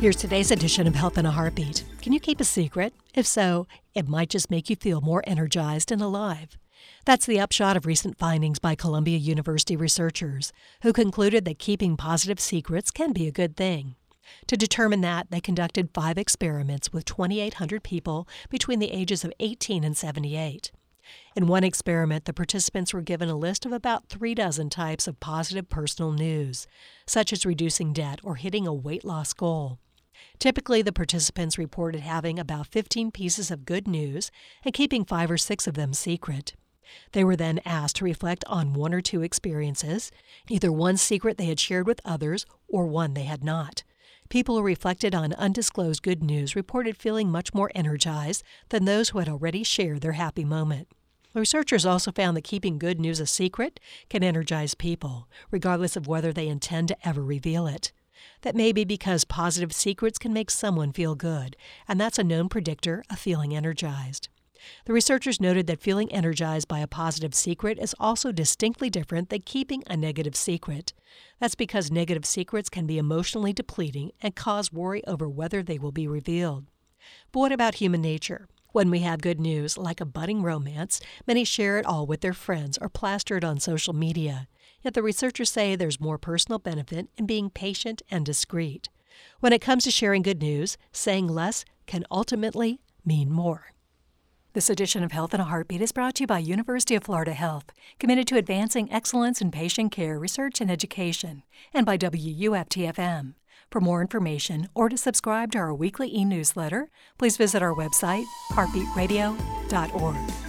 Here's today's edition of Health in a Heartbeat. Can you keep a secret? If so, it might just make you feel more energized and alive. That's the upshot of recent findings by Columbia University researchers, who concluded that keeping positive secrets can be a good thing. To determine that, they conducted five experiments with 2,800 people between the ages of 18 and 78. In one experiment, the participants were given a list of about three dozen types of positive personal news, such as reducing debt or hitting a weight loss goal. Typically, the participants reported having about 15 pieces of good news and keeping five or six of them secret. They were then asked to reflect on one or two experiences, either one secret they had shared with others or one they had not. People who reflected on undisclosed good news reported feeling much more energized than those who had already shared their happy moment. Researchers also found that keeping good news a secret can energize people, regardless of whether they intend to ever reveal it. That may be because positive secrets can make someone feel good, and that's a known predictor of feeling energized. The researchers noted that feeling energized by a positive secret is also distinctly different than keeping a negative secret. That's because negative secrets can be emotionally depleting and cause worry over whether they will be revealed. But what about human nature? When we have good news, like a budding romance, many share it all with their friends or plaster it on social media. Yet the researchers say there's more personal benefit in being patient and discreet. When it comes to sharing good news, saying less can ultimately mean more. This edition of Health in a Heartbeat is brought to you by University of Florida Health, committed to advancing excellence in patient care, research, and education, and by WUFTFM. For more information or to subscribe to our weekly e newsletter, please visit our website, heartbeatradio.org.